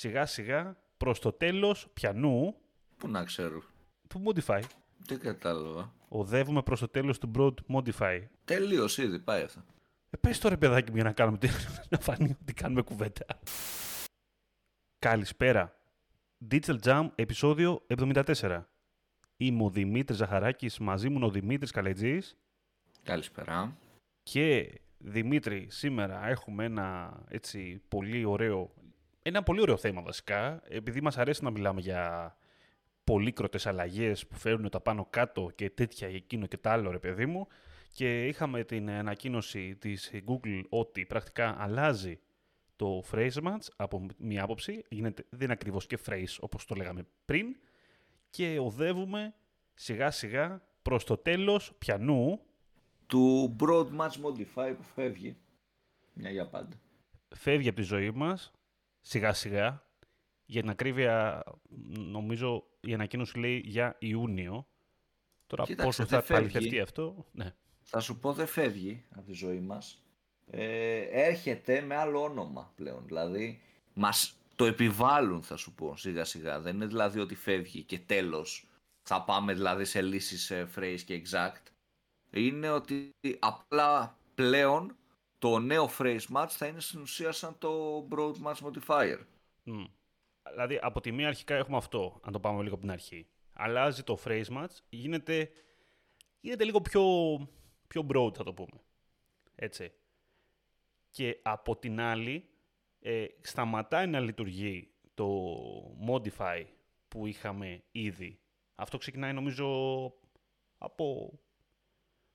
σιγά σιγά προς το τέλος πιανού Πού να ξέρω. του Modify. Δεν κατάλαβα. Οδεύουμε προς το τέλος του Broad Modify. Τελείως ήδη, πάει αυτό. Ε, πες τώρα παιδάκι μου για να κάνουμε να φανεί ότι κάνουμε κουβέντα. Καλησπέρα. Digital Jam, επεισόδιο 74. Είμαι ο Δημήτρης Ζαχαράκης, μαζί μου είναι ο Δημήτρης Καλετζής Καλησπέρα. και Δημήτρη, σήμερα έχουμε ένα έτσι πολύ ωραίο, ένα πολύ ωραίο θέμα βασικά, επειδή μας αρέσει να μιλάμε για πολύκροτες αλλαγές που φέρνουν τα πάνω κάτω και τέτοια εκείνο και τα άλλο ρε παιδί μου και είχαμε την ανακοίνωση της Google ότι πρακτικά αλλάζει το phrase match από μία άποψη, γίνεται, δεν είναι ακριβώς και phrase όπως το λέγαμε πριν. Και οδεύουμε σιγά σιγά προς το τέλος πιανού. Του Broad Match Modify που φεύγει. Μια για πάντα. φεύγει από τη ζωή μας σιγά σιγά. Για την ακρίβεια, νομίζω η ανακοίνωση λέει για Ιούνιο. Τώρα Κοίταξε, πόσο δεν θα φεύγει. παληθευτεί αυτό, ναι. Θα σου πω δεν φεύγει από τη ζωή μας. Ε, έρχεται με άλλο όνομα πλέον. Δηλαδή μας το επιβάλλουν θα σου πω σιγά σιγά. Δεν είναι δηλαδή ότι φεύγει και τέλος θα πάμε δηλαδή σε λύσεις ε, phrase και exact. Είναι ότι απλά πλέον το νέο phrase match θα είναι στην ουσία σαν το broad match modifier. Μμ. Δηλαδή, από τη μία αρχικά έχουμε αυτό, αν το πάμε λίγο από την αρχή. Αλλάζει το phrase match, γίνεται, γίνεται λίγο πιο, πιο broad, θα το πούμε. Έτσι. Και από την άλλη, ε, σταματάει να λειτουργεί το modify που είχαμε ήδη. Αυτό ξεκινάει, νομίζω, από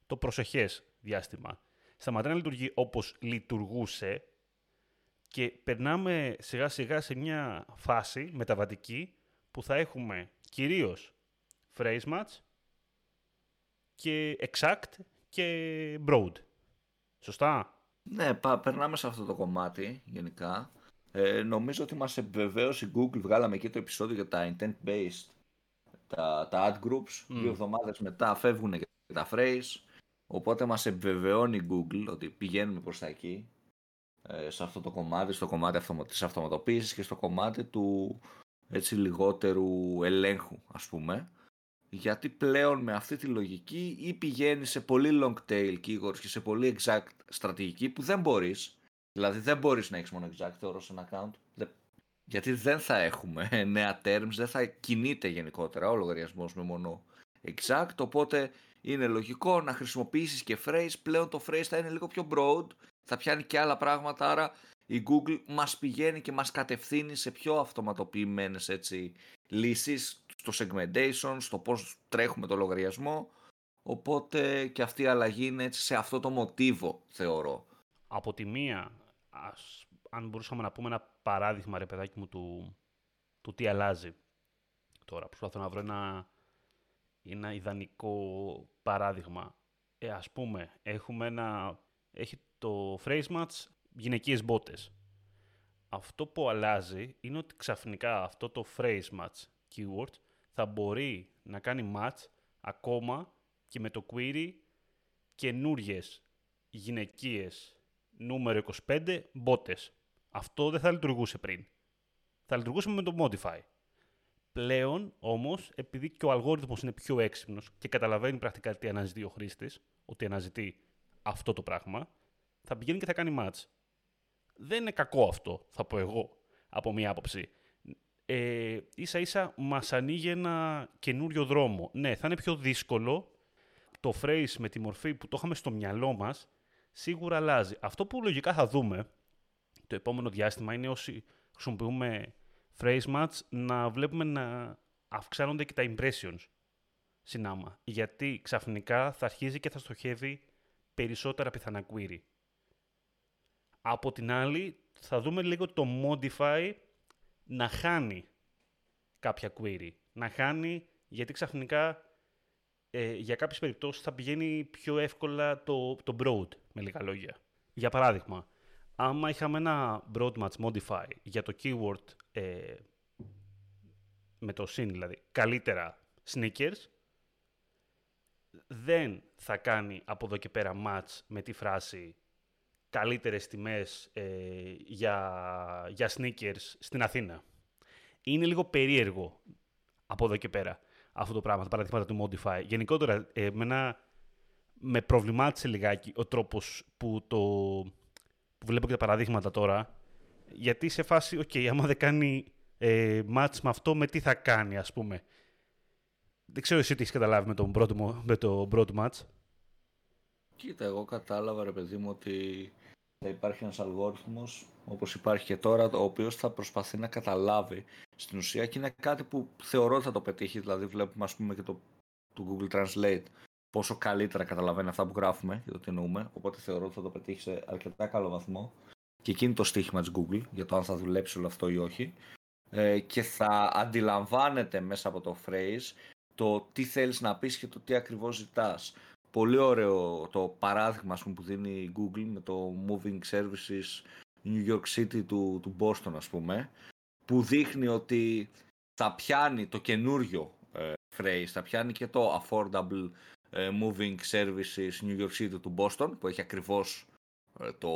το προσεχές διάστημα. Σταματάει να λειτουργεί όπως λειτουργούσε και περνάμε σιγά σιγά σε μια φάση μεταβατική που θα έχουμε κυρίως phrase match και exact και broad. Σωστά; Ναι, πα, περνάμε σε αυτό το κομμάτι γενικά. Ε, νομίζω ότι μας επιβεβαίωσε η Google, βγάλαμε εκεί το επεισόδιο για τα intent-based, τα, τα ad groups, δύο εβδομάδες μετά φεύγουν και τα phrase, οπότε μας επιβεβαιώνει η Google ότι πηγαίνουμε προς τα εκεί, ε, σε αυτό το κομμάτι, στο κομμάτι αυτομα- της αυτοματοποίησης και στο κομμάτι του έτσι λιγότερου ελέγχου ας πούμε. Γιατί πλέον με αυτή τη λογική ή πηγαίνεις σε πολύ long tail keywords και σε πολύ exact στρατηγική που δεν μπορείς. Δηλαδή δεν μπορείς να έχεις μόνο exact θεωρώ σε ένα account. Δεν- Γιατί δεν θα έχουμε νέα terms, δεν θα κινείται γενικότερα ο λογαριασμός με μόνο exact. Οπότε είναι λογικό να χρησιμοποιήσεις και phrase. Πλέον το phrase θα είναι λίγο πιο broad, θα πιάνει και άλλα πράγματα. Άρα η Google μας πηγαίνει και μας κατευθύνει σε πιο αυτοματοποιημένες έτσι, λύσεις στο segmentation, στο πώς τρέχουμε το λογαριασμό. Οπότε και αυτή η αλλαγή είναι έτσι σε αυτό το μοτίβο θεωρώ. Από τη μία, ας, αν μπορούσαμε να πούμε ένα παράδειγμα, ρε παιδάκι μου, του, του τι αλλάζει. Τώρα προσπαθώ να βρω ένα, ένα ιδανικό παράδειγμα. Ε, ας πούμε, έχουμε ένα, έχει το phrase match γυναικείες μπότες. Αυτό που αλλάζει είναι ότι ξαφνικά αυτό το phrase match keyword θα μπορεί να κάνει match ακόμα και με το query καινούριε γυναικείες νούμερο 25 μπότες. Αυτό δεν θα λειτουργούσε πριν. Θα λειτουργούσε με το modify. Πλέον όμως, επειδή και ο αλγόριθμος είναι πιο έξυπνος και καταλαβαίνει πρακτικά τι αναζητεί ο χρήστης, ότι αναζητεί αυτό το πράγμα, θα πηγαίνει και θα κάνει match. Δεν είναι κακό αυτό, θα πω εγώ, από μία άποψη. Ε, ίσα ίσα μας ανοίγει ένα καινούριο δρόμο. Ναι, θα είναι πιο δύσκολο. Το phrase με τη μορφή που το είχαμε στο μυαλό μας, σίγουρα αλλάζει. Αυτό που λογικά θα δούμε το επόμενο διάστημα είναι όσοι χρησιμοποιούμε phrase match να βλέπουμε να αυξάνονται και τα impressions συνάμα. Γιατί ξαφνικά θα αρχίζει και θα στοχεύει περισσότερα πιθανά query. Από την άλλη, θα δούμε λίγο το modify να χάνει κάποια query. Να χάνει γιατί ξαφνικά ε, για κάποιες περιπτώσεις θα πηγαίνει πιο εύκολα το, το broad, με λίγα λόγια. Για παράδειγμα, άμα είχαμε ένα broad match modify για το keyword ε, με το συν δηλαδή, καλύτερα sneakers, δεν θα κάνει από εδώ και πέρα match με τη φράση καλύτερες τιμές ε, για, για sneakers στην Αθήνα, είναι λίγο περίεργο από εδώ και πέρα αυτό το πράγμα, τα παραδείγματα του Modify. Γενικότερα, εμένα με προβλημάτισε λιγάκι ο τρόπος που, το, που βλέπω και τα παραδείγματα τώρα, γιατί σε φάση, okay, άμα δεν κάνει ε, match με αυτό, με τι θα κάνει, ας πούμε. Δεν ξέρω εσύ τι έχεις καταλάβει με τον πρώτο, με το πρώτο match. Κοίτα, εγώ κατάλαβα ρε παιδί μου ότι θα υπάρχει ένας αλγόριθμος όπως υπάρχει και τώρα, ο οποίος θα προσπαθεί να καταλάβει στην ουσία και είναι κάτι που θεωρώ ότι θα το πετύχει, δηλαδή βλέπουμε ας πούμε και το, το Google Translate πόσο καλύτερα καταλαβαίνει αυτά που γράφουμε και το τι εννοούμε, οπότε θεωρώ ότι θα το πετύχει σε αρκετά καλό βαθμό και εκείνη το στοίχημα της Google για το αν θα δουλέψει όλο αυτό ή όχι ε, και θα αντιλαμβάνεται μέσα από το phrase το τι θέλεις να πεις και το τι ακριβώς ζητάς. Πολύ ωραίο το παράδειγμα πούμε, που δίνει η Google με το Moving Services New York City του, του Boston ας πούμε που δείχνει ότι θα πιάνει το καινούριο ε, phrase, θα πιάνει και το Affordable ε, Moving Services New York City του Boston που έχει ακριβώς ε, το,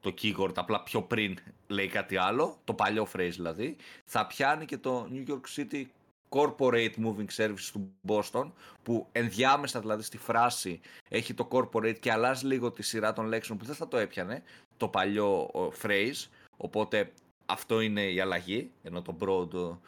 το keyword απλά πιο πριν λέει κάτι άλλο, το παλιό phrase δηλαδή, θα πιάνει και το New York City corporate moving services του Boston που ενδιάμεσα δηλαδή στη φράση έχει το corporate και αλλάζει λίγο τη σειρά των λέξεων που δεν θα το έπιανε το παλιό phrase. Οπότε αυτό είναι η αλλαγή ενώ το broad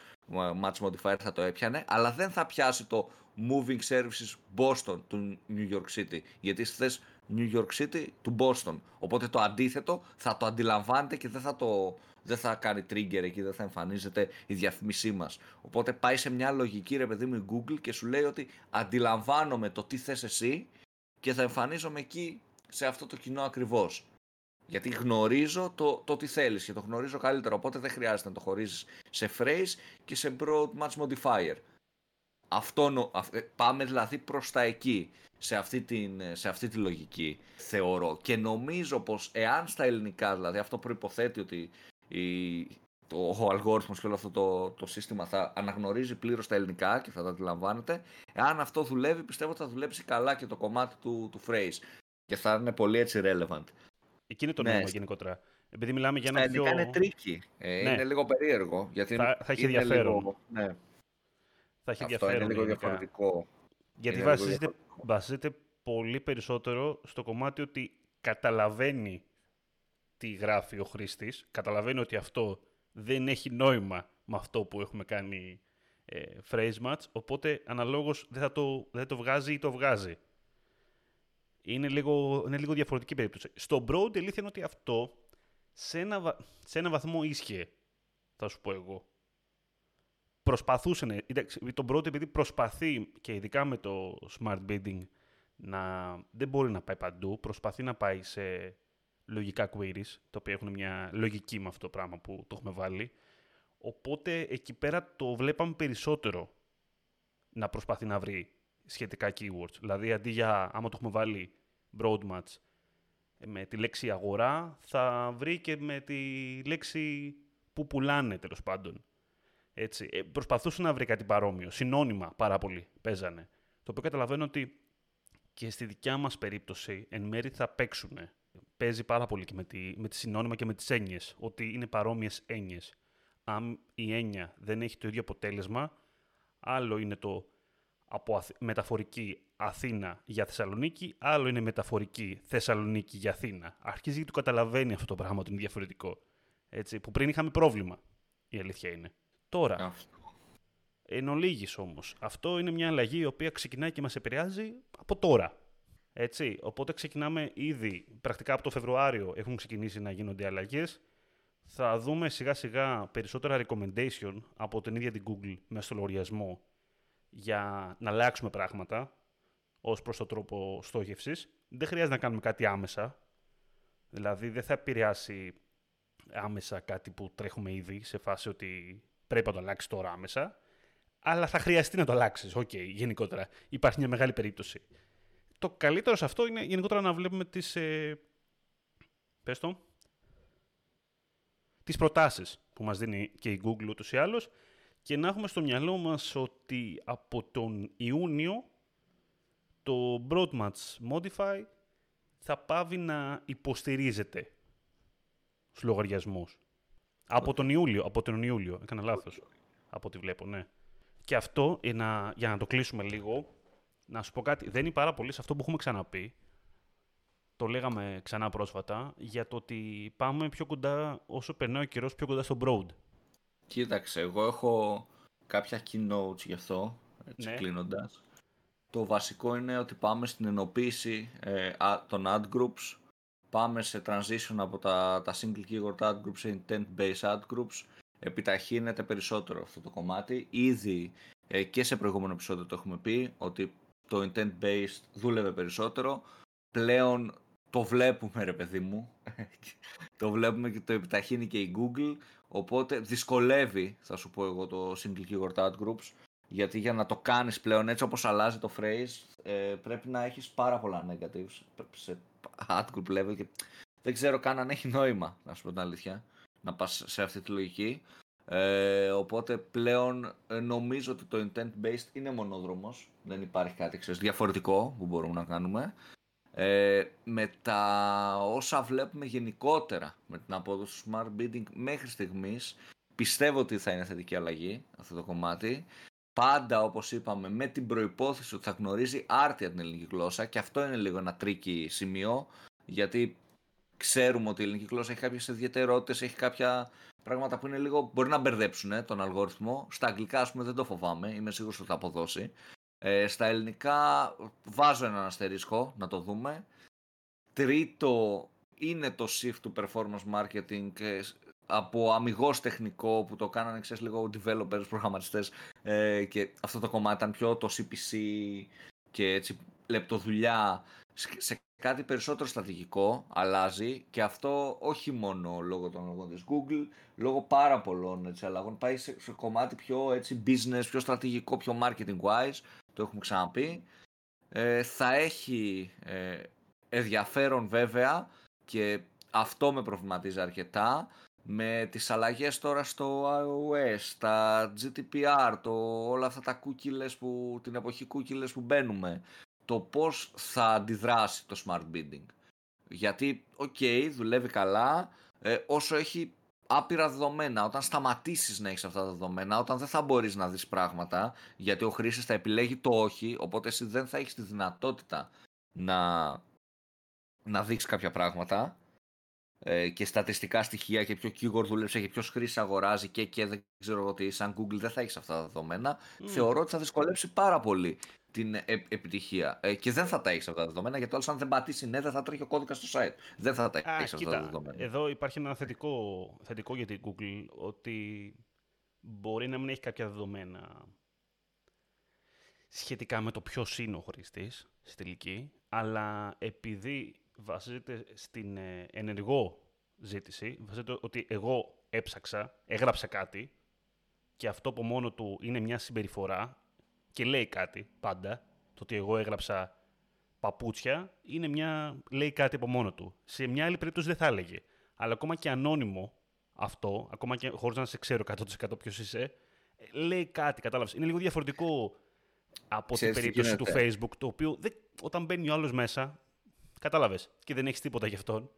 match modifier θα το έπιανε. Αλλά δεν θα πιάσει το moving services Boston του New York City γιατί θες New York City του Boston οπότε το αντίθετο θα το αντιλαμβάνετε και δεν θα το δεν θα κάνει trigger εκεί, δεν θα εμφανίζεται η διαφήμισή μας. Οπότε πάει σε μια λογική ρε παιδί μου η Google και σου λέει ότι αντιλαμβάνομαι το τι θες εσύ και θα εμφανίζομαι εκεί σε αυτό το κοινό ακριβώς. Γιατί γνωρίζω το, το τι θέλεις και το γνωρίζω καλύτερα, οπότε δεν χρειάζεται να το χωρίζεις σε phrase και σε broad match modifier. Αυτό, ε, πάμε δηλαδή προς τα εκεί, σε αυτή, την, σε αυτή τη λογική θεωρώ. Και νομίζω πως εάν στα ελληνικά, δηλαδή αυτό προϋποθέτει ότι η, το, ο αλγόριθμος και όλο αυτό το, το σύστημα θα αναγνωρίζει πλήρως τα ελληνικά και θα τα αντιλαμβάνεται. Εάν αυτό δουλεύει, πιστεύω ότι θα δουλέψει καλά και το κομμάτι του, του phrase και θα είναι πολύ έτσι relevant. Εκεί είναι το ναι. νόημα γενικότερα. Επειδή μιλάμε για ένα πιο... είναι tricky. Ε, ναι. Είναι λίγο περίεργο. Γιατί θα, θα έχει ενδιαφέρον. Λίγο... Ναι. Θα έχει Αυτό είναι λίγο διαφορετικό. Γιατί βασίζεται, βασίζεται πολύ περισσότερο στο κομμάτι ότι καταλαβαίνει τι γράφει ο χρήστης, καταλαβαίνει ότι αυτό δεν έχει νόημα με αυτό που έχουμε κάνει ε, phrase match, οπότε αναλόγως δεν θα το, δεν το βγάζει ή το βγάζει. Είναι λίγο, είναι λίγο διαφορετική περίπτωση. Στο Broad η αλήθεια είναι ότι αυτό σε ένα, σε ένα βαθμό ίσχυε, θα σου πω εγώ. Προσπαθούσε, το Broad επειδή προσπαθεί και ειδικά με το smart bidding να, δεν μπορεί να πάει παντού, προσπαθεί να πάει σε λογικά queries, τα οποία έχουν μια λογική με αυτό το πράγμα που το έχουμε βάλει. Οπότε εκεί πέρα το βλέπαμε περισσότερο να προσπαθεί να βρει σχετικά keywords. Δηλαδή αντί για, άμα το έχουμε βάλει broad match με τη λέξη αγορά, θα βρει και με τη λέξη που πουλάνε τέλος πάντων. Έτσι. Ε, προσπαθούσε να βρει κάτι παρόμοιο. Συνώνυμα πάρα πολύ παίζανε. Το οποίο καταλαβαίνω ότι και στη δικιά μας περίπτωση εν μέρη θα παίξουν παίζει πάρα πολύ και με τη, με τη συνώνυμα και με τις έννοιες, ότι είναι παρόμοιες έννοιες. Αν η έννοια δεν έχει το ίδιο αποτέλεσμα, άλλο είναι το από μεταφορική Αθήνα για Θεσσαλονίκη, άλλο είναι μεταφορική Θεσσαλονίκη για Αθήνα. Αρχίζει και το καταλαβαίνει αυτό το πράγμα ότι είναι διαφορετικό. Έτσι, που πριν είχαμε πρόβλημα, η αλήθεια είναι. Τώρα, εν ολίγης όμως, αυτό είναι μια αλλαγή η οποία ξεκινάει και μας επηρεάζει από τώρα. Έτσι, οπότε ξεκινάμε ήδη, πρακτικά από το Φεβρουάριο έχουν ξεκινήσει να γίνονται αλλαγές. Θα δούμε σιγά σιγά περισσότερα recommendation από την ίδια την Google μέσα στο λογαριασμό για να αλλάξουμε πράγματα ως προς το τρόπο στόχευσης. Δεν χρειάζεται να κάνουμε κάτι άμεσα. Δηλαδή δεν θα επηρεάσει άμεσα κάτι που τρέχουμε ήδη σε φάση ότι πρέπει να το αλλάξεις τώρα άμεσα. Αλλά θα χρειαστεί να το αλλάξεις. Okay, γενικότερα. Υπάρχει μια μεγάλη περίπτωση το καλύτερο σε αυτό είναι γενικότερα να βλέπουμε τις, ε, πες το, τις προτάσεις που μας δίνει και η Google ούτως ή άλλως και να έχουμε στο μυαλό μας ότι από τον Ιούνιο το Broad match Modify θα πάβει να υποστηρίζεται στους λογαριασμούς. Από τον Ιούλιο, από τον Ιούλιο. Έκανα λάθος. Από ό,τι βλέπω, ναι. Και αυτό, για να το κλείσουμε λίγο, να σου πω κάτι. Δεν είναι πάρα πολύ σε αυτό που έχουμε ξαναπεί. Το λέγαμε ξανά πρόσφατα, για το ότι πάμε πιο κοντά, όσο περνάει ο καιρός, πιο κοντά στο Broad. Κοίταξε, εγώ έχω κάποια keynotes γι' αυτό, έτσι ναι. κλείνοντας. Το βασικό είναι ότι πάμε στην ενοποίηση ε, των ad groups, πάμε σε transition από τα, τα single keyword ad groups σε intent-based ad groups, επιταχύνεται περισσότερο αυτό το κομμάτι. Ήδη ε, και σε προηγούμενο επεισόδιο το έχουμε πει ότι το intent-based δούλευε περισσότερο. Πλέον το βλέπουμε ρε παιδί μου, το βλέπουμε και το επιταχύνει και η Google, οπότε δυσκολεύει θα σου πω εγώ το single keyword ad groups γιατί για να το κάνεις πλέον έτσι όπως αλλάζει το phrase ε, πρέπει να έχεις πάρα πολλά negatives σε ad group level και δεν ξέρω καν αν έχει νόημα να σου πω την αλήθεια να πας σε αυτή τη λογική. Ε, οπότε πλέον ε, νομίζω ότι το intent based είναι μονόδρομος. Δεν υπάρχει κάτι ξέρεις, διαφορετικό που μπορούμε να κάνουμε. Ε, με τα όσα βλέπουμε γενικότερα με την απόδοση του smart bidding μέχρι στιγμής πιστεύω ότι θα είναι θετική αλλαγή αυτό το κομμάτι πάντα όπως είπαμε με την προϋπόθεση ότι θα γνωρίζει άρτια την ελληνική γλώσσα και αυτό είναι λίγο ένα tricky σημείο γιατί ξέρουμε ότι η ελληνική γλώσσα έχει κάποιες ιδιαιτερότητες, έχει κάποια πράγματα που είναι λίγο, μπορεί να μπερδέψουν ε, τον αλγόριθμο. Στα αγγλικά ας πούμε δεν το φοβάμαι, είμαι σίγουρος ότι θα αποδώσει. Ε, στα ελληνικά βάζω έναν αστερίσκο να το δούμε. Τρίτο είναι το shift του performance marketing ε, από αμυγός τεχνικό που το κάνανε ξέρεις λίγο developers, προγραμματιστές ε, και αυτό το κομμάτι ήταν πιο το CPC και έτσι λεπτοδουλειά. Σε κάτι περισσότερο στρατηγικό αλλάζει και αυτό όχι μόνο λόγω των λόγων της Google, λόγω πάρα πολλών έτσι, αλλαγών. Πάει σε, κομμάτι πιο έτσι, business, πιο στρατηγικό, πιο marketing wise, το έχουμε ξαναπεί. Ε, θα έχει ε, ενδιαφέρον βέβαια και αυτό με προβληματίζει αρκετά με τις αλλαγές τώρα στο iOS, τα GDPR, το, όλα αυτά τα cookies που, την εποχή cookies που μπαίνουμε, το πώς θα αντιδράσει το smart bidding. Γιατί, okay, δουλεύει καλά, ε, όσο έχει άπειρα δεδομένα. Όταν σταματήσεις να έχεις αυτά τα δεδομένα, όταν δεν θα μπορείς να δεις πράγματα, γιατί ο χρήστης θα επιλέγει το όχι, οπότε εσύ δεν θα έχεις τη δυνατότητα να, να δείξεις κάποια πράγματα, ε, και στατιστικά στοιχεία και ποιο keyword δούλεψε και ποιος χρήσης αγοράζει και, και δεν ξέρω ότι σαν Google δεν θα έχεις αυτά τα δεδομένα, θεωρώ ότι θα δυσκολέψει πάρα πολύ την ε, επιτυχία. Ε, και δεν θα τα έχεις αυτά τα δεδομένα, γιατί όλο αν δεν πατήσει ναι, δεν θα τρέχει ο κώδικας στο site. Δεν θα τα έχεις αυτά τα δεδομένα. Εδώ υπάρχει ένα θετικό, θετικό για την Google, ότι μπορεί να μην έχει κάποια δεδομένα σχετικά με το ποιος είναι ο χρήστης στη τελική, αλλά επειδή βασίζεται στην ε, ενεργό ζήτηση, βασίζεται ότι εγώ έψαξα, έγραψα κάτι και αυτό από μόνο του είναι μια συμπεριφορά και λέει κάτι πάντα, το ότι εγώ έγραψα παπούτσια, είναι μια, λέει κάτι από μόνο του. Σε μια άλλη περίπτωση δεν θα έλεγε. Αλλά ακόμα και ανώνυμο αυτό, ακόμα και χωρίς να σε ξέρω 100% ποιος είσαι, λέει κάτι, κατάλαβες. Είναι λίγο διαφορετικό από την περίπτωση του Facebook, το οποίο δεν, όταν μπαίνει ο άλλος μέσα, Κατάλαβες. Και δεν έχεις τίποτα γι' αυτόν.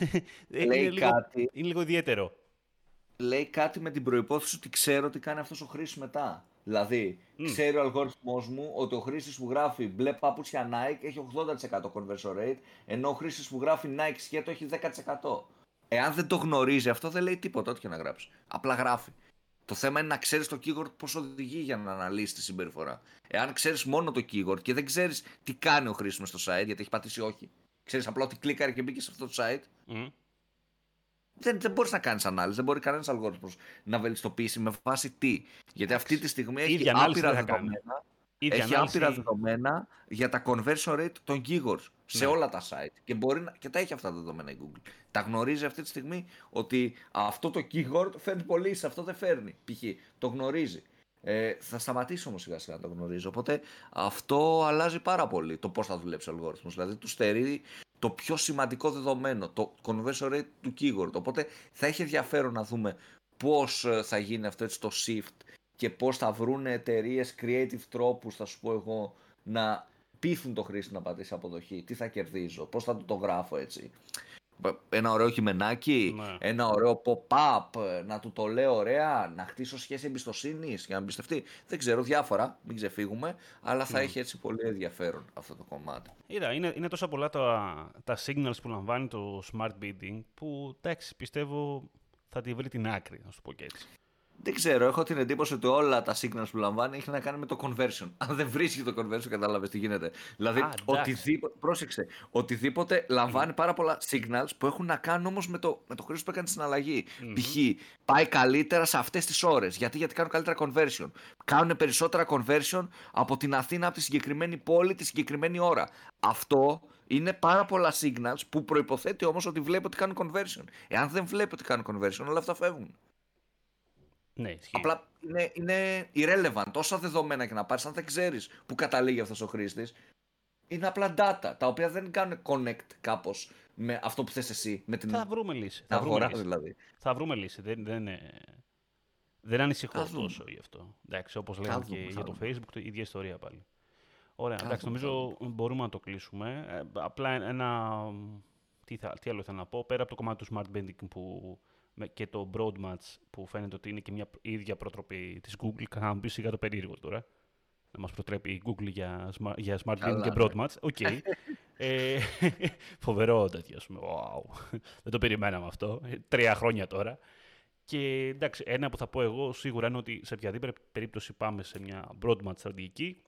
Λέει είναι, λίγο, κάτι, είναι λίγο ιδιαίτερο. Λέει κάτι με την προπόθεση ότι ξέρω τι κάνει αυτός ο χρήστη μετά. Δηλαδή, mm. ξέρει ο αλγόριθμό μου ότι ο χρήστη που γράφει μπλε παπούτσια Nike έχει 80% conversion rate, ενώ ο χρήστη που γράφει Nike σκέτο έχει 10%. Εάν δεν το γνωρίζει αυτό, δεν λέει τίποτα, ό,τι και να γράψει. Απλά γράφει. Το θέμα είναι να ξέρεις το keyword πώς οδηγεί για να αναλύσεις τη συμπεριφορά. Εάν ξέρεις μόνο το keyword και δεν ξέρεις τι κάνει ο χρήστη στο site, γιατί έχει πατήσει όχι, ξέρεις απλά ότι κλίκαρε και μπήκε σε αυτό το site. Mm. Δεν, δεν μπορείς να κάνεις ανάλυση, δεν μπορεί κανένας αλγόριθμος να βελτιστοποιήσει με βάση τι. Γιατί αυτή τη στιγμή έχει άπειρα δεδομένα. Έχει άπειρα δεδομένα για τα conversion rate των keywords σε ναι. όλα τα site. Και, μπορεί να, και τα έχει αυτά τα δεδομένα η Google. Τα γνωρίζει αυτή τη στιγμή ότι αυτό το keyword φέρνει πολύ, σε αυτό δεν φέρνει. Π.χ. το γνωρίζει. Ε, θα σταματήσει όμως σιγά σιγά να το γνωρίζει. Οπότε αυτό αλλάζει πάρα πολύ το πώς θα δουλέψει ο αλγόριθμος. Δηλαδή του στερεί το πιο σημαντικό δεδομένο, το conversion rate του keyword. Οπότε θα έχει ενδιαφέρον να δούμε πώς ε, θα γίνει αυτό έτσι το shift και πώς θα βρουν εταιρείες creative τρόπους, θα σου πω εγώ, να πείθουν το χρήστη να πατήσει αποδοχή, τι θα κερδίζω, πώς θα το, το γράφω έτσι. Ένα ωραίο κειμενάκι, Ναι. ένα ωραίο pop-up, να του το λέω ωραία, να χτίσω σχέση εμπιστοσύνης για να εμπιστευτεί. Δεν ξέρω, διάφορα, μην ξεφύγουμε, αλλά θα έχει έτσι πολύ ενδιαφέρον αυτό το κομμάτι. Είδα, είναι, είναι τόσα πολλά τα, τα signals που λαμβάνει το smart bidding που εντάξει, πιστεύω θα τη βρει την άκρη, να σου το πω και έτσι. Δεν ξέρω, έχω την εντύπωση ότι όλα τα signals που λαμβάνει έχει να κάνει με το conversion. Αν δεν βρίσκει το conversion, κατάλαβες τι γίνεται. Δηλαδή, Α, εντάξει. οτιδήποτε, πρόσεξε, οτιδήποτε λαμβάνει πάρα πολλά signals που έχουν να κάνουν όμως με το, με το χρήστη που έκανε στην αλλαγή. Π.χ. πάει καλύτερα σε αυτές τις ώρες. Γιατί, γιατί κάνουν καλύτερα conversion. Κάνουν περισσότερα conversion από την Αθήνα, από τη συγκεκριμένη πόλη, τη συγκεκριμένη ώρα. Αυτό είναι πάρα πολλά signals που προποθέτει όμως ότι βλέπει ότι κάνουν conversion. Εάν δεν βλέπει ότι κάνουν conversion, όλα αυτά φεύγουν. Ναι, ισχύει. Απλά είναι, είναι irrelevant. Όσα δεδομένα και να πάρεις, αν δεν ξέρεις που καταλήγει αυτός ο χρήστης, είναι απλά data τα οποία δεν κάνουν connect κάπως με αυτό που θες εσύ. Με την Θα βρούμε λύση. την Θα βρούμε αγορά λύση. δηλαδή. Θα βρούμε λύση. Δεν, δεν, ε, δεν ανησυχώ Θα δούμε. τόσο γι' αυτό. Εντάξει, όπως λέμε Θα και δούμε, θα για το δούμε. Facebook, το ίδια ιστορία πάλι. Ωραία, Θα εντάξει, δούμε, θα νομίζω μπορούμε να το κλείσουμε. Ε, απλά ένα... Τι, θα, τι άλλο ήθελα να πω, πέρα από το κομμάτι του smart bidding που, με- και το broad match που φαίνεται ότι είναι και μια η ίδια προτροπή της Google, θα μου πει σιγά το περίεργο τώρα, να μας προτρέπει η Google για, sma- για smart Καλά, bidding και ναι. broad match. Okay. ε, φοβερό τέτοιο, ας πούμε. Wow. Δεν το περιμέναμε αυτό. Ε, Τρία χρόνια τώρα. Και εντάξει, ένα που θα πω εγώ σίγουρα είναι ότι σε οποιαδήποτε περίπτωση πάμε σε μια broadmat στρατηγική,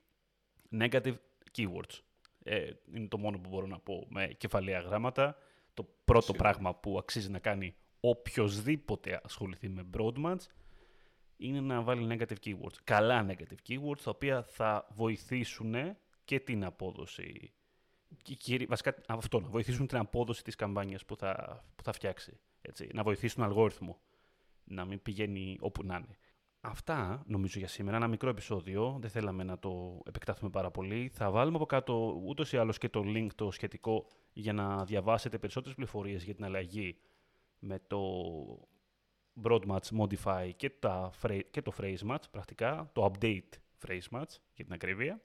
negative keywords. Ε, είναι το μόνο που μπορώ να πω με κεφαλαία γράμματα. Το πρώτο Σίγουρα. πράγμα που αξίζει να κάνει οποιοδήποτε ασχοληθεί με broadmats είναι να βάλει negative keywords. Καλά negative keywords, τα οποία θα βοηθήσουν και την απόδοση. Και, κυρί- βασικά αυτό, να βοηθήσουν την απόδοση της καμπάνιας που θα, που θα φτιάξει. Έτσι, να βοηθήσουν τον αλγόριθμο. Να μην πηγαίνει όπου να είναι. Αυτά νομίζω για σήμερα. Ένα μικρό επεισόδιο. Δεν θέλαμε να το επεκτάθουμε πάρα πολύ. Θα βάλουμε από κάτω ούτως ή άλλως και το link το σχετικό για να διαβάσετε περισσότερες πληροφορίες για την αλλαγή με το Broadmatch Modify και, τα, phra- και το Phrase Match, πρακτικά, το Update Phrase Match για την ακρίβεια.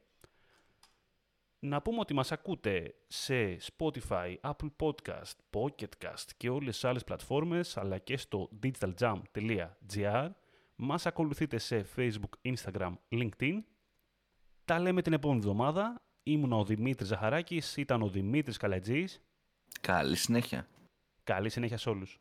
Να πούμε ότι μας ακούτε σε Spotify, Apple Podcast, Pocket Cast και όλες τις άλλες πλατφόρμες, αλλά και στο digitaljump.gr. Μας ακολουθείτε σε Facebook, Instagram, LinkedIn. Τα λέμε την επόμενη εβδομάδα. Ήμουν ο Δημήτρης Ζαχαράκης, ήταν ο Δημήτρης Καλατζής. Καλή συνέχεια. Καλή συνέχεια σε όλους.